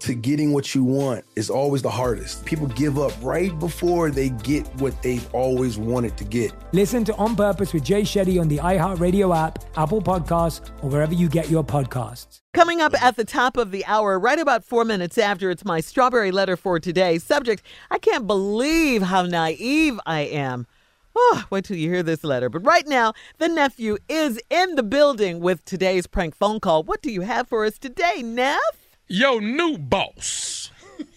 to getting what you want is always the hardest. People give up right before they get what they've always wanted to get. Listen to On Purpose with Jay Shetty on the iHeartRadio app, Apple Podcasts, or wherever you get your podcasts. Coming up at the top of the hour, right about four minutes after, it's my strawberry letter for today. Subject I can't believe how naive I am. Oh, wait till you hear this letter. But right now, the nephew is in the building with today's prank phone call. What do you have for us today, Neff? Your new boss.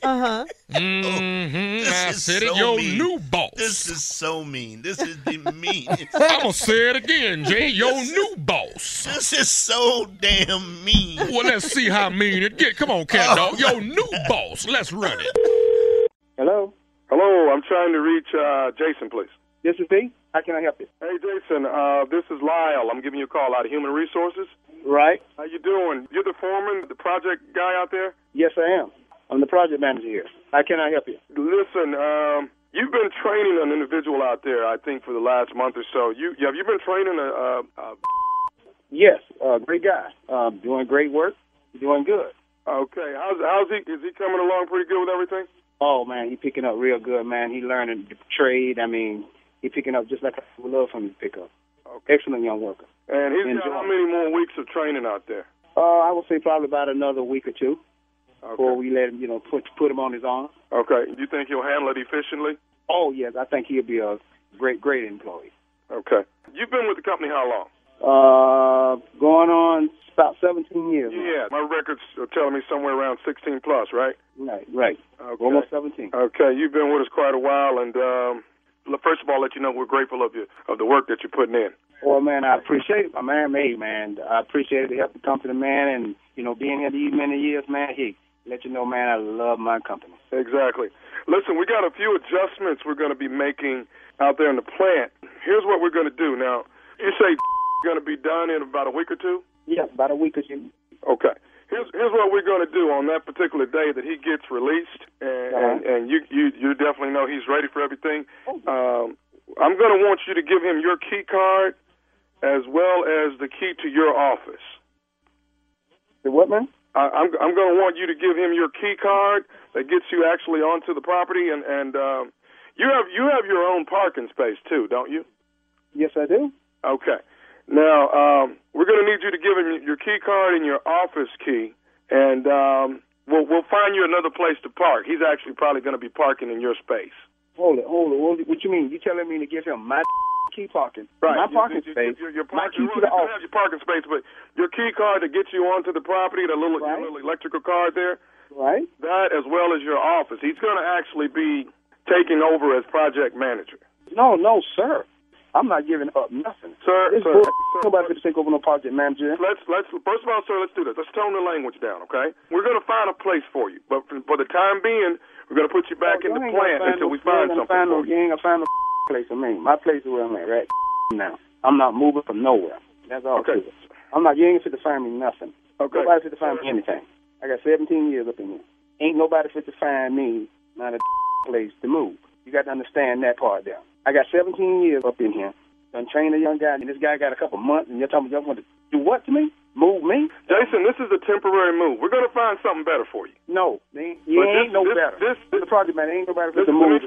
Uh huh. Mm-hmm. This I is said so it. Your mean. new boss. This is so mean. This is the meanest. I'm gonna say it again, Jay. Your new boss. This is so damn mean. Well, let's see how mean it get. Come on, cat dog. Your new boss. Let's run it. Hello? Hello, I'm trying to reach uh, Jason, please. This is me. How can I help you? Hey, Jason, uh, this is Lyle. I'm giving you a call out of Human Resources. Right. How you doing? You're the foreman, the project guy out there? Yes, I am. I'm the project manager here. How can I help you? Listen, um, you've been training an individual out there, I think, for the last month or so. You have you been training a, a, a Yes, uh, great guy. Um, doing great work. Doing good. Okay, how's how's he? Is he coming along pretty good with everything? Oh man, he picking up real good, man. He learning the trade. I mean, he picking up just like I would love for him to pick up. Okay. Excellent young worker. And he's Enjoy. got how many more weeks of training out there? Uh, I would say probably about another week or two before we let him, you know, put put him on his own. Okay, Do you think he'll handle it efficiently? Oh yes, I think he'll be a great great employee. Okay. You've been with the company how long? Uh, going on about 17 years. Yeah, my records are telling me somewhere around 16 plus, right? Right, right. Okay. Almost 17. Okay, you've been with us quite a while, and um, first of all, let you know we're grateful of you of the work that you're putting in. Well, man, I appreciate my man. Hey, man, I appreciate the help of the company, man, and you know, being here these many years, man. He let you know, man, I love my company. Exactly. Listen, we got a few adjustments we're going to be making out there in the plant. Here's what we're going to do. Now, you say going to be done in about a week or two. Yeah, about a week or two. Okay. Here's here's what we're going to do on that particular day that he gets released, and and, and you you you definitely know he's ready for everything. Um, I'm going to want you to give him your key card as well as the key to your office. The what, man? I, I'm I'm going to want you to give him your key card that gets you actually onto the property, and and um, you have you have your own parking space too, don't you? Yes, I do. Okay. Now, um, we're going to need you to give him your key card and your office key. And um, we'll we'll find you another place to park. He's actually probably going to be parking in your space. Hold it, hold it. Hold it. What you mean? You telling me to give him my key parking? Right. My parking you- space. Your, your my key to the office. have your parking space, but your key card to get you onto the property, the little, your little electrical card there. Right. That as well as your office. He's going to actually be taking over as project manager. No, no, sir. I'm not giving up nothing. Sir, This sir, sir, nobody take over no project manager. Let's let's first of all, sir, let's do this. Let's tone the language down, okay? We're going to find a place for you, but for, for the time being, we're going to put you back in the gonna plant until no- we find gonna something find no, for you. You ain't gonna find no place me. My place is where I'm at right now. I'm not moving from nowhere. That's all. Okay. it. I'm not. You ain't fit to find me nothing. Okay. Nobody fit to find me anything. I got 17 years up in here. Ain't nobody fit to find me not a place to move. You got to understand that part there. I got 17 years up in here. Done trained a young guy, and this guy got a couple months, and you're talking about you want to do what to me? Move me? Jason, this is a temporary move. We're going to find something better for you. No, ain't, you ain't this- no this- better. this- is the project man ain't nobody fit to move.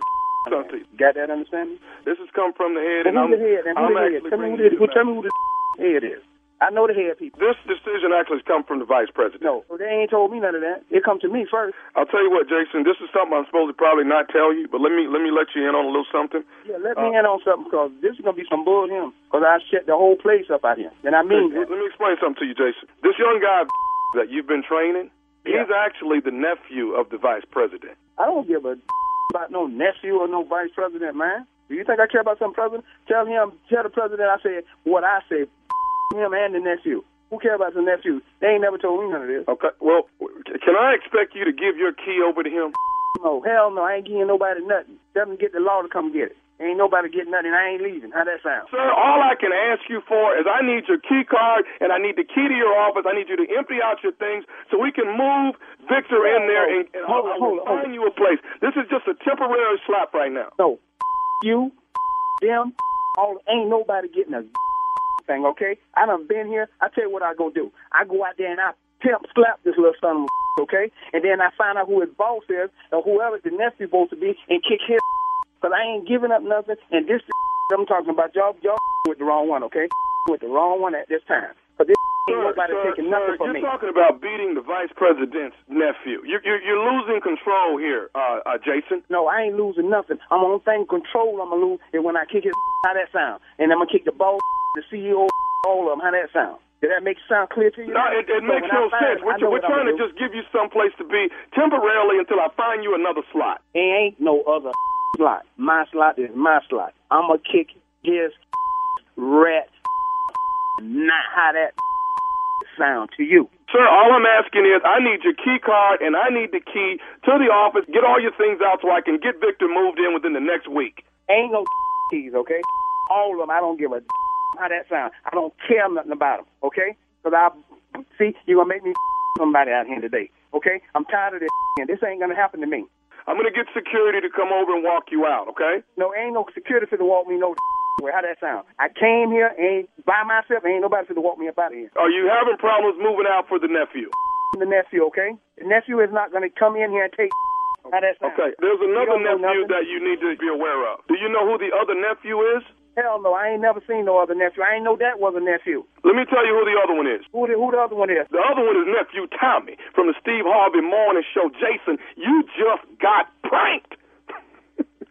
To you. Got that understanding? This has come from the head, And and I'm, the head? And I'm the head? Tell me who you who, tell me who the head is. I know the head people. This decision actually has come from the vice president. No, they ain't told me none of that. It come to me first. I'll tell you what, Jason. This is something I'm supposed to probably not tell you, but let me let me let you in on a little something. Yeah, let me uh, in on something because this is gonna be some bull him. Because I shut the whole place up out here. And I mean, Let let me explain something to you, Jason. This young guy that you've been training, he's actually the nephew of the vice president. I don't give a about no nephew or no vice president, man. Do you think I care about some president? Tell him, tell the president I said what I say. Him and the nephew. Who care about the nephew? They ain't never told me none of this. Okay. Well, can I expect you to give your key over to him? No, hell no. I ain't giving nobody nothing. Tell them get the law to come get it. Ain't nobody getting nothing. I ain't leaving. How that sound? Sir, all I can ask you for is I need your key card and I need the key to your office. I need you to empty out your things so we can move Victor in there and, and Hold I on, will hold on, hold find you a place. This is just a temporary slap right now. No, you, them, all ain't nobody getting a thing. Okay, I done been here. I tell you what I go do. I go out there and I pimp slap this little son of a okay, and then I find out who his boss is or whoever the nephew supposed to be and kick his. Cause I ain't giving up nothing. And this I'm talking about y'all y'all with the wrong one. Okay, with the wrong one at this time. Cause this sir, sir, from you're me. talking about beating the vice president's nephew. You're, you're, you're losing control here, uh, uh, Jason. No, I ain't losing nothing. I'm on thing control. I'm gonna lose and when I kick his. How that sound? And I'm gonna kick the boss, the CEO, all of them. How that sound? Did that make sound clear to you? No, it, it So makes no sense. We're, we're trying to do. just give you some place to be temporarily until I find you another slot. It ain't no other slot. My slot is my slot. I'm gonna kick his rat. Not how that sound to you. Sir, all I'm asking is I need your key card and I need the key to the office. Get all your things out so I can get Victor moved in within the next week. Ain't no keys, okay? All of them. I don't give a how that sound. I don't care nothing about them, okay? Because I see you're gonna make me somebody out here today, okay? I'm tired of this, and this ain't gonna happen to me. I'm gonna get security to come over and walk you out, okay? No, ain't no security to walk me no How that sound? I came here ain't by myself. Ain't nobody to walk me up out of here. Are you having problems moving out for the nephew? The nephew, okay? The nephew is not gonna come in here and take. How that sound? Okay, there's another You don't know nephew that you need to be aware of. Do you know who the other nephew is? Hell no, I ain't never seen no other nephew. I ain't know that was a nephew. Let me tell you who the other one is. Who the, who the other one is? The other one is nephew Tommy from the Steve Harvey Morning Show. Jason, you just got pranked.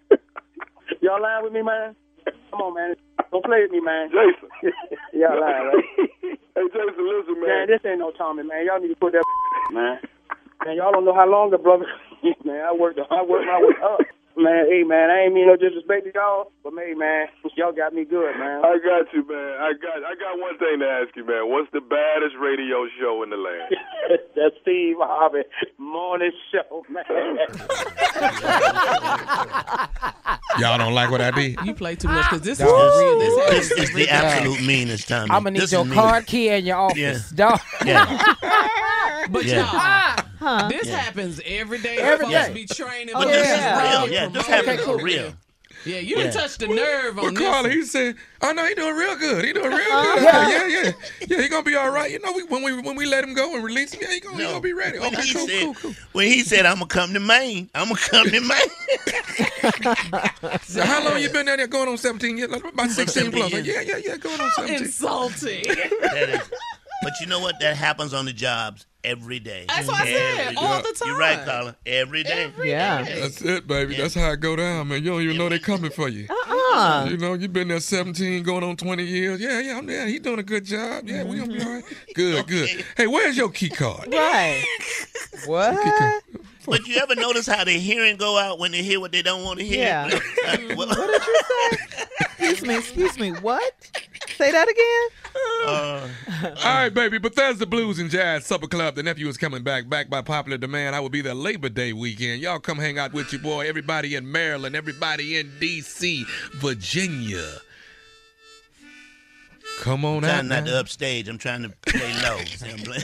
Y'all lying with me, man? Come on, man. Don't play with me, man. Jason. Y'all lying, right? hey, Jason, listen, man. Man, this ain't no Tommy, man. Y'all need to put that man. Man, y'all don't know how long the brother. man, I worked. I worked my way up. Man, hey, man, I ain't mean no disrespect to y'all, but hey, man, y'all got me good, man. I got you, man. I got I got one thing to ask you, man. What's the baddest radio show in the land? That's Steve Harvey morning show, man. Y'all don't like what I did? You play too much because this is Dog. real. This This happens is the absolute meanest, time. I'm gonna need This your is mean. card key in your office, dog. Yeah. But Yeah. y'all, this Yeah. happens every day. Every Folks day. be training. But folks this is real. promoting, Yeah, this promoting. happens for real. Yeah, you Yeah. done touched the nerve on But this. Carla, he said, "Oh no, he doing real good. He doing real Uh-huh. good. Yeah, yeah, yeah, yeah. He gonna be all right. You know, we, when we when we let him go and release him, yeah, he gonna, he gonna be ready. When Okay, he cool, said, cool, cool. When he said, I'm going to come to Maine, I'm going to come to Maine. So how long you been down there? Going on seventeen years? Like, About sixteen plus. Like, yeah, yeah, yeah. Going on seventeen. Insulting. That is- but you know what? That happens on the jobs. Every day. That's what I said, Every all day. the time. You're right, time. Carla. Every day. Yeah. That's it, baby. That's how it go down, man. You don't even know they're coming for you. Uh-uh. You know, you've been there 17, going on 20 years. Yeah, yeah, I'm there. He doing a good job. Yeah, we gonna be all right. Good, good. Hey, where's your key card? Right. What? But you ever notice how the hearing go out when they hear what they don't want to hear? Yeah. what What did you say? Excuse me, excuse me. What? Say that again? Uh, All right, baby. Bethesda Blues and Jazz Supper Club. The nephew is coming back, back by popular demand. I will be there Labor Day weekend. Y'all come hang out with your boy. Everybody in Maryland, everybody in D.C., Virginia. Come on out. trying not man. to upstage. I'm trying to play low. I'm playing,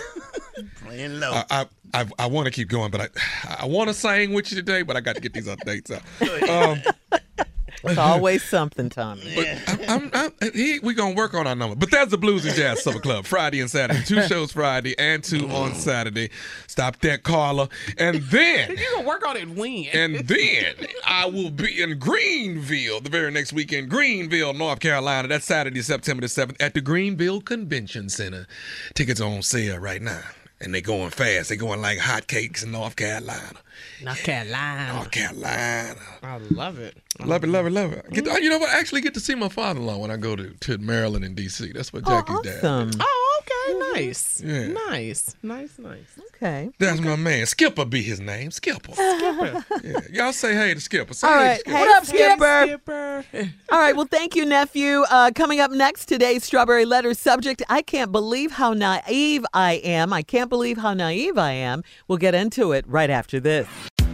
playing low. I I, I, I want to keep going, but I I want to sing with you today, but I got to get these updates out. Um, It's always something, Tommy. I'm, I'm, he, we gonna work on our number. But that's the Blues and Jazz Supper Club, Friday and Saturday. Two shows Friday and two mm. on Saturday. Stop that, Carla. And then You're gonna work on it when? and then I will be in Greenville the very next weekend. Greenville, North Carolina. That's Saturday, September the 7th at the Greenville Convention Center. Tickets are on sale right now. And they're going fast. They're going like hotcakes in North Carolina. North Carolina. North Carolina. I love it. Love it, love it, love it. Get to- mm. you know what? I actually get to see my father-in-law when I go to, to Maryland and D.C. That's what oh, Jackie's dad. Awesome. Oh, okay. Nice. Yeah. Nice. Nice, nice. Okay. That's my man. Skipper be his name. Skipper. yeah. Y'all say hey to Skipper. Say All hey right. to Hey, Skipper. what up, Skipper? Skipper. All right. Well, thank you, nephew. Uh, coming up next, today's Strawberry Letter subject I can't believe how naive I am. I can't believe how naive I am. We'll get into it right after this.